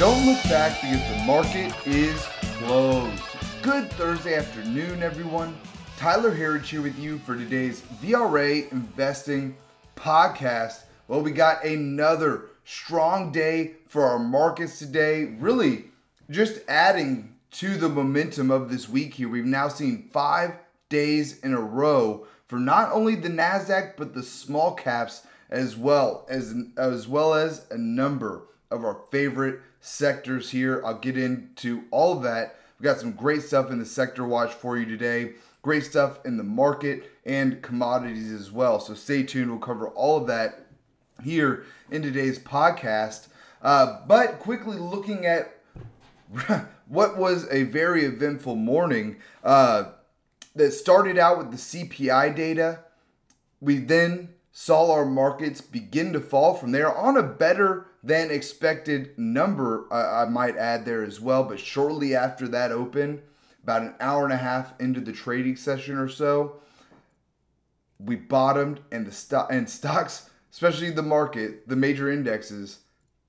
Don't look back because the market is closed. Good Thursday afternoon, everyone. Tyler Herriage here with you for today's VRA Investing Podcast. Well, we got another strong day for our markets today. Really, just adding to the momentum of this week here. We've now seen five days in a row for not only the Nasdaq but the small caps as well as as well as a number of our favorite sectors here. I'll get into all of that. We've got some great stuff in the sector watch for you today. Great stuff in the market and commodities as well. So stay tuned. We'll cover all of that here in today's podcast. Uh, but quickly looking at what was a very eventful morning uh, that started out with the CPI data. We then saw our markets begin to fall from there on a better than expected number, I, I might add there as well. But shortly after that open, about an hour and a half into the trading session or so, we bottomed and the stock and stocks, especially the market, the major indexes,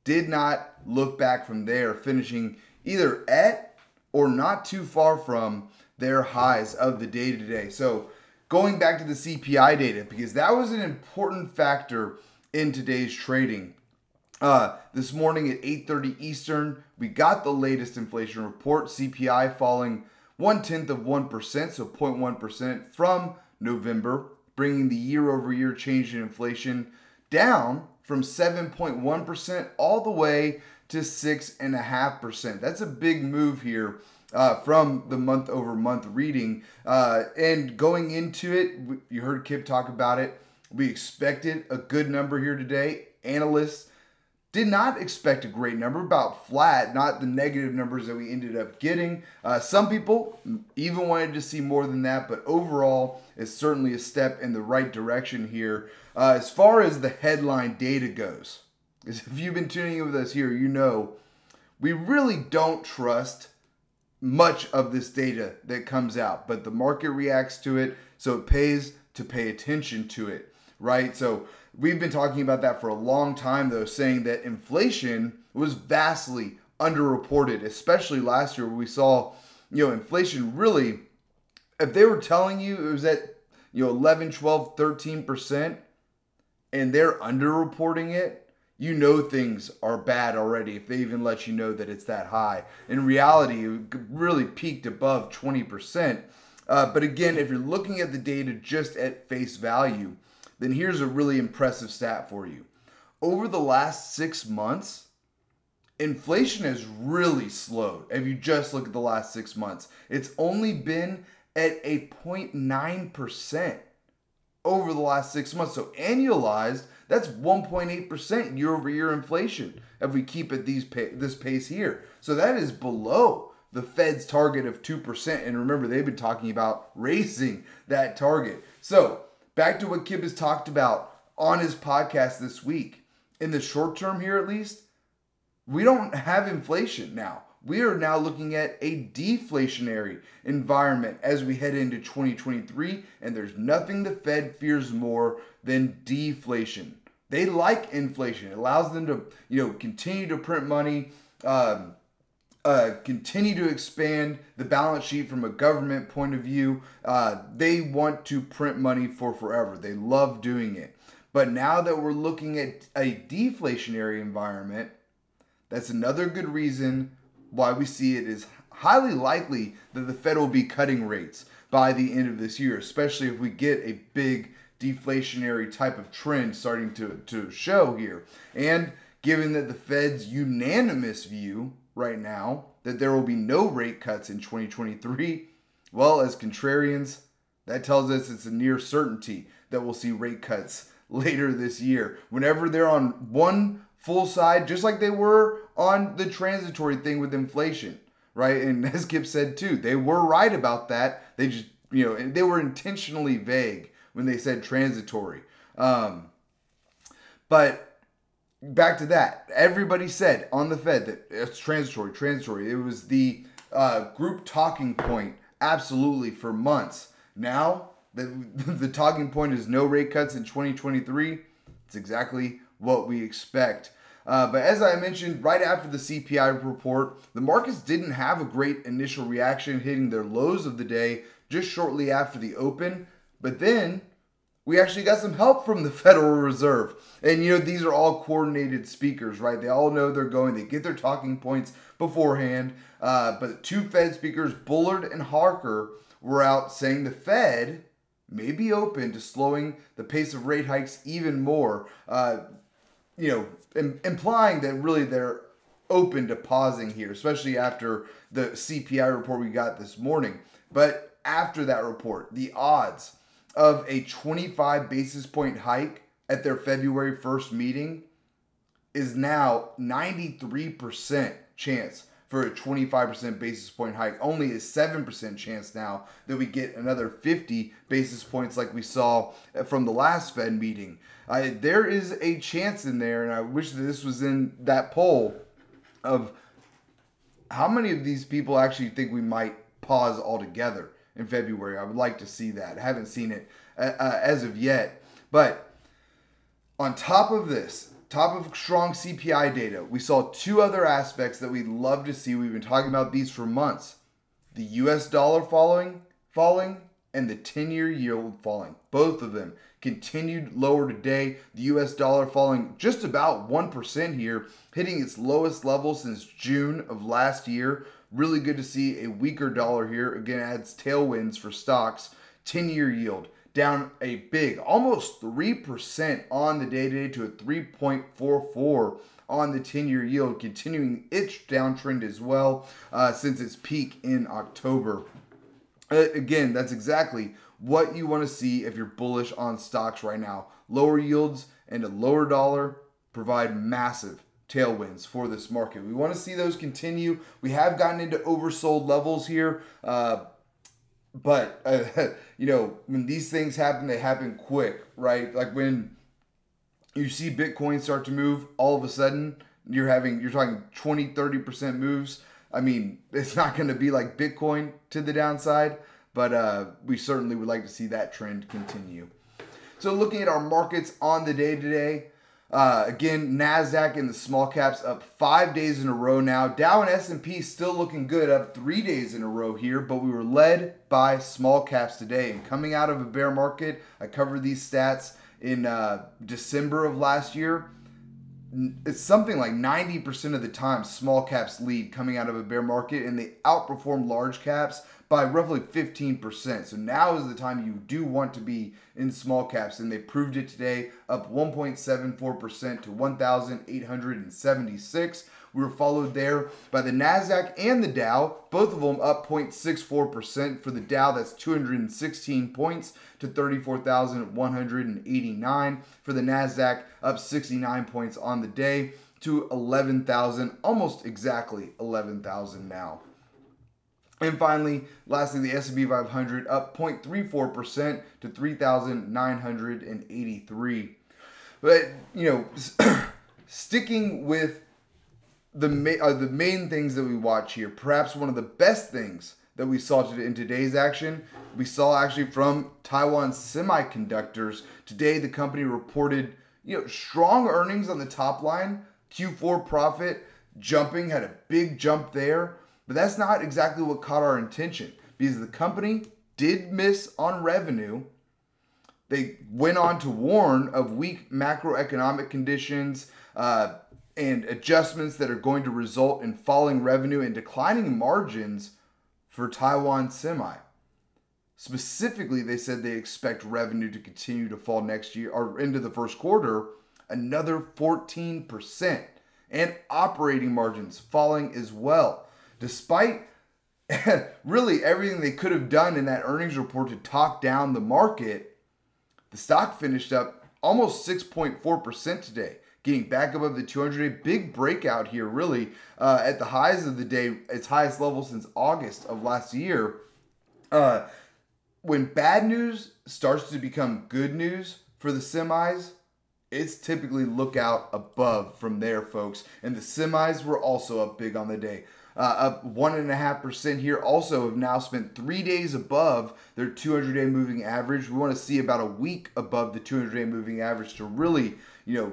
did not look back from there, finishing either at or not too far from their highs of the day today. So going back to the CPI data, because that was an important factor in today's trading. Uh, this morning at 8:30 Eastern, we got the latest inflation report. CPI falling one tenth of one percent, so 0.1 percent from November, bringing the year-over-year change in inflation down from 7.1 percent all the way to six and a half percent. That's a big move here uh, from the month over month reading. Uh, and going into it, you heard Kip talk about it. We expected a good number here today. Analysts did not expect a great number, about flat, not the negative numbers that we ended up getting. Uh, some people even wanted to see more than that, but overall, it's certainly a step in the right direction here. Uh, as far as the headline data goes, if you've been tuning in with us here, you know we really don't trust much of this data that comes out, but the market reacts to it, so it pays to pay attention to it, right? So We've been talking about that for a long time, though, saying that inflation was vastly underreported, especially last year we saw, you know, inflation really, if they were telling you it was at, you know, 11, 12, 13%, and they're underreporting it, you know things are bad already if they even let you know that it's that high. In reality, it really peaked above 20%. Uh, but again, if you're looking at the data just at face value, then here's a really impressive stat for you. Over the last six months, inflation has really slowed. If you just look at the last six months, it's only been at a 0.9% over the last six months. So annualized, that's 1.8% year over year inflation if we keep at these this pace here. So that is below the Fed's target of 2%. And remember, they've been talking about raising that target. So back to what Kip has talked about on his podcast this week. In the short term, here at least, we don't have inflation now. We are now looking at a deflationary environment as we head into 2023, and there's nothing the Fed fears more than deflation. They like inflation. It allows them to, you know, continue to print money, um, uh, continue to expand the balance sheet from a government point of view. Uh, they want to print money for forever. They love doing it. But now that we're looking at a deflationary environment, that's another good reason why we see it is highly likely that the Fed will be cutting rates by the end of this year, especially if we get a big deflationary type of trend starting to, to show here. And given that the Fed's unanimous view right now that there will be no rate cuts in 2023, well, as contrarians, that tells us it's a near certainty that we'll see rate cuts later this year. Whenever they're on one full side, just like they were on the transitory thing with inflation, right? And as Kip said too, they were right about that. They just, you know, they were intentionally vague when they said transitory. Um, but back to that. Everybody said on the Fed that it's transitory, transitory. It was the uh, group talking point, absolutely, for months. Now, the, the talking point is no rate cuts in 2023. It's exactly what we expect. Uh, but as I mentioned, right after the CPI report, the markets didn't have a great initial reaction, hitting their lows of the day just shortly after the open. But then we actually got some help from the Federal Reserve. And you know, these are all coordinated speakers, right? They all know they're going, they get their talking points beforehand. Uh, but two Fed speakers, Bullard and Harker, were out saying the Fed may be open to slowing the pace of rate hikes even more. Uh, you know, Im- implying that really they're open to pausing here, especially after the CPI report we got this morning. But after that report, the odds of a 25 basis point hike at their February 1st meeting is now 93% chance for a 25% basis point hike. Only a 7% chance now that we get another 50 basis points like we saw from the last Fed meeting. Uh, there is a chance in there, and I wish that this was in that poll of how many of these people actually think we might pause altogether in February. I would like to see that. I haven't seen it uh, uh as of yet. But on top of this, top of strong CPI data, we saw two other aspects that we'd love to see. We've been talking about these for months. The US dollar falling, falling, and the 10-year yield falling. Both of them continued lower today. The US dollar falling just about 1% here, hitting its lowest level since June of last year. Really good to see a weaker dollar here. Again, adds tailwinds for stocks. 10-year yield down a big almost 3% on the day today to a 3.44 on the 10 year yield, continuing its downtrend as well uh, since its peak in October. Uh, again, that's exactly what you want to see if you're bullish on stocks right now. Lower yields and a lower dollar provide massive tailwinds for this market. We want to see those continue. We have gotten into oversold levels here. Uh, but uh, you know when these things happen they happen quick right like when you see bitcoin start to move all of a sudden you're having you're talking 20 30% moves i mean it's not going to be like bitcoin to the downside but uh, we certainly would like to see that trend continue so looking at our markets on the day today uh, again, Nasdaq and the small caps up five days in a row now. Dow and S&P still looking good, up three days in a row here. But we were led by small caps today. And coming out of a bear market, I covered these stats in uh, December of last year. It's something like 90% of the time small caps lead coming out of a bear market, and they outperform large caps by roughly 15%. So now is the time you do want to be in small caps, and they proved it today, up 1.74% to 1,876. We were followed there by the NASDAQ and the Dow, both of them up 0.64%. For the Dow, that's 216 points to 34,189. For the NASDAQ, up 69 points on the day to 11,000, almost exactly 11,000 now. And finally, lastly, the S&P 500 up 0.34% to 3,983. But, you know, sticking with the, ma- uh, the main things that we watch here, perhaps one of the best things that we saw today in today's action, we saw actually from Taiwan Semiconductors. Today, the company reported, you know, strong earnings on the top line, Q4 profit jumping, had a big jump there but that's not exactly what caught our attention because the company did miss on revenue. They went on to warn of weak macroeconomic conditions uh, and adjustments that are going to result in falling revenue and declining margins for Taiwan Semi. Specifically, they said they expect revenue to continue to fall next year or into the first quarter another 14%, and operating margins falling as well despite really everything they could have done in that earnings report to talk down the market, the stock finished up almost 6.4% today, getting back above the 200 day. Big breakout here, really, uh, at the highs of the day, its highest level since August of last year. Uh, when bad news starts to become good news for the semis, it's typically look out above from there, folks. And the semis were also up big on the day uh, up one and a half percent here. Also, have now spent three days above their 200 day moving average. We want to see about a week above the 200 day moving average to really, you know,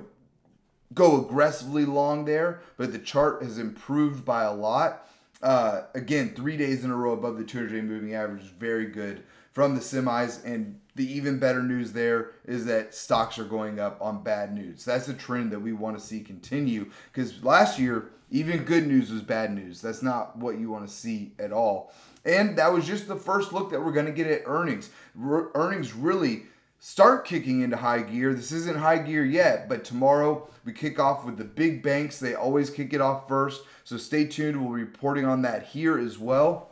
go aggressively long there, but the chart has improved by a lot. Uh, again, three days in a row above the 200 day moving average is very good from the semis. And the even better news there is that stocks are going up on bad news. That's a trend that we want to see continue because last year, even good news was bad news. That's not what you want to see at all. And that was just the first look that we're going to get at earnings. R- earnings really start kicking into high gear. This isn't high gear yet, but tomorrow we kick off with the big banks. They always kick it off first. So stay tuned. We'll be reporting on that here as well.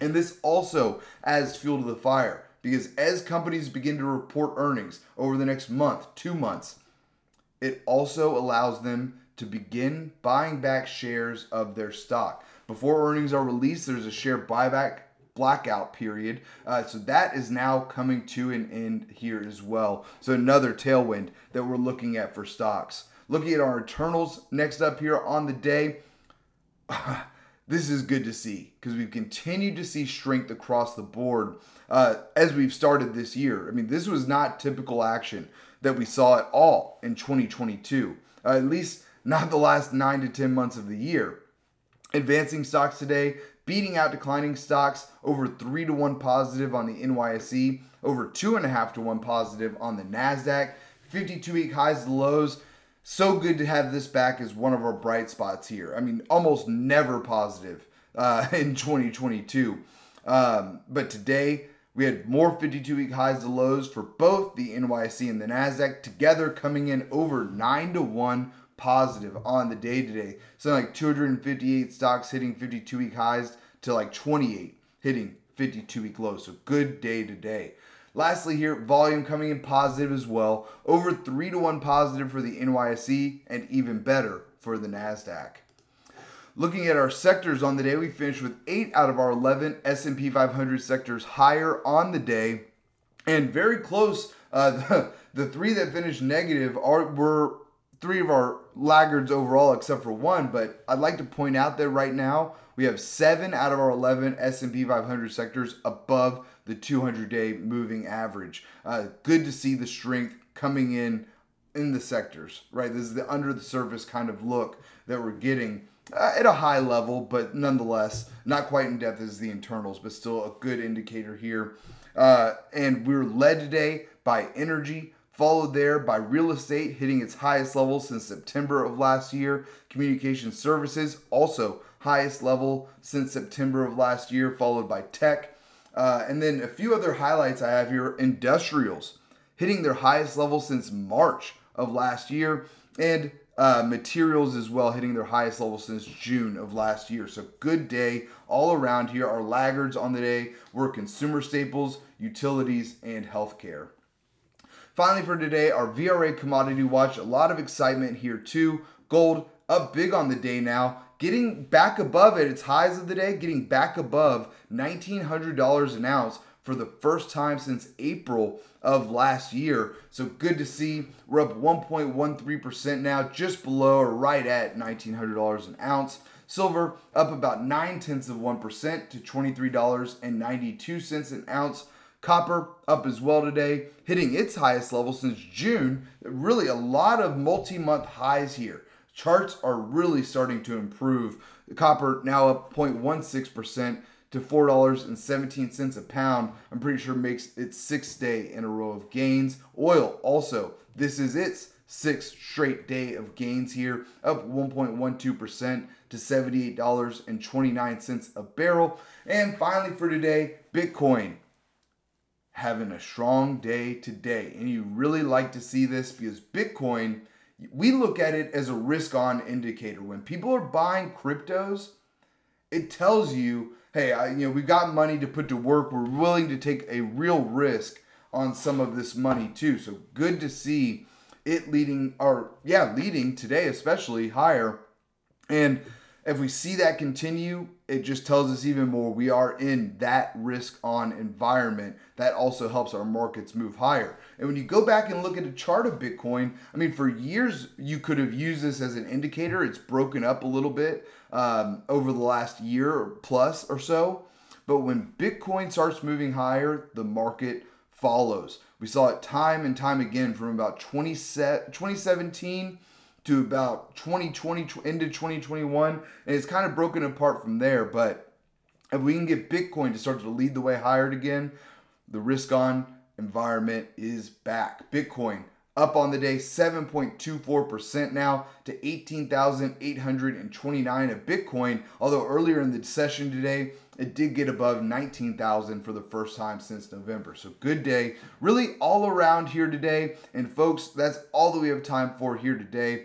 And this also adds fuel to the fire because as companies begin to report earnings over the next month, two months, it also allows them to begin buying back shares of their stock. Before earnings are released, there's a share buyback blackout period. Uh, so that is now coming to an end here as well. So another tailwind that we're looking at for stocks. Looking at our internals next up here on the day. this is good to see because we've continued to see strength across the board uh, as we've started this year. I mean, this was not typical action that we saw at all in 2022, uh, at least not the last nine to 10 months of the year. Advancing stocks today, beating out declining stocks over 3 to 1 positive on the NYSE, over 2.5 to 1 positive on the NASDAQ, 52 week highs to lows so good to have this back as one of our bright spots here. I mean, almost never positive uh, in 2022. Um, but today, we had more 52 week highs to lows for both the NYSE and the NASDAQ, together coming in over 9 to 1 positive on the day today. So, like 258 stocks hitting 52 week highs to like 28 hitting 52 week lows. So, good day today. Lastly, here, volume coming in positive as well. Over 3 to 1 positive for the NYSE and even better for the NASDAQ. Looking at our sectors on the day, we finished with 8 out of our 11 S&P 500 sectors higher on the day. And very close, uh, the, the three that finished negative are were three of our laggards overall except for one but i'd like to point out that right now we have seven out of our 11 s&p 500 sectors above the 200 day moving average. Uh, good to see the strength coming in in the sectors, right? This is the under the surface kind of look that we're getting uh, at a high level, but nonetheless, not quite in depth as the internals, but still a good indicator here. Uh, and we are led today by energy, followed there by real estate hitting its highest level since September of last year. Communication services also highest level since September of last year, followed by tech uh, and then a few other highlights I have here industrials hitting their highest level since March of last year, and uh, materials as well hitting their highest level since June of last year. So, good day all around here. Our laggards on the day were consumer staples, utilities, and healthcare. Finally, for today, our VRA commodity watch. A lot of excitement here, too. Gold up big on the day now getting back above it, its highs of the day, getting back above $1,900 an ounce for the first time since April of last year. So good to see. We're up 1.13% now, just below or right at $1,900 an ounce. Silver up about 9 tenths of 1% to $23.92 an ounce. Copper up as well today, hitting its highest level since June. Really, a lot of multi month highs here. Charts are really starting to improve. Copper now up 0.16% to $4.17 a pound. I'm pretty sure makes its sixth day in a row of gains. Oil also, this is its sixth straight day of gains here, up 1.12% to $78.29 a barrel. And finally for today, Bitcoin having a strong day today. And you really like to see this because Bitcoin we look at it as a risk on indicator. When people are buying cryptos, it tells you, hey, I, you know, we've got money to put to work. We're willing to take a real risk on some of this money too. So good to see it leading, or yeah, leading today, especially higher. And if we see that continue, it just tells us even more we are in that risk on environment. That also helps our markets move higher. And when you go back and look at a chart of Bitcoin, I mean, for years you could have used this as an indicator. It's broken up a little bit um, over the last year or plus or so. But when Bitcoin starts moving higher, the market follows. We saw it time and time again from about 20, 2017 to about 2020 into 2021, and it's kind of broken apart from there. But if we can get Bitcoin to start to lead the way higher again, the risk on environment is back. Bitcoin up on the day 7.24% now to 18,829 of Bitcoin. Although earlier in the session today, it did get above 19,000 for the first time since November. So good day, really all around here today. And folks, that's all that we have time for here today.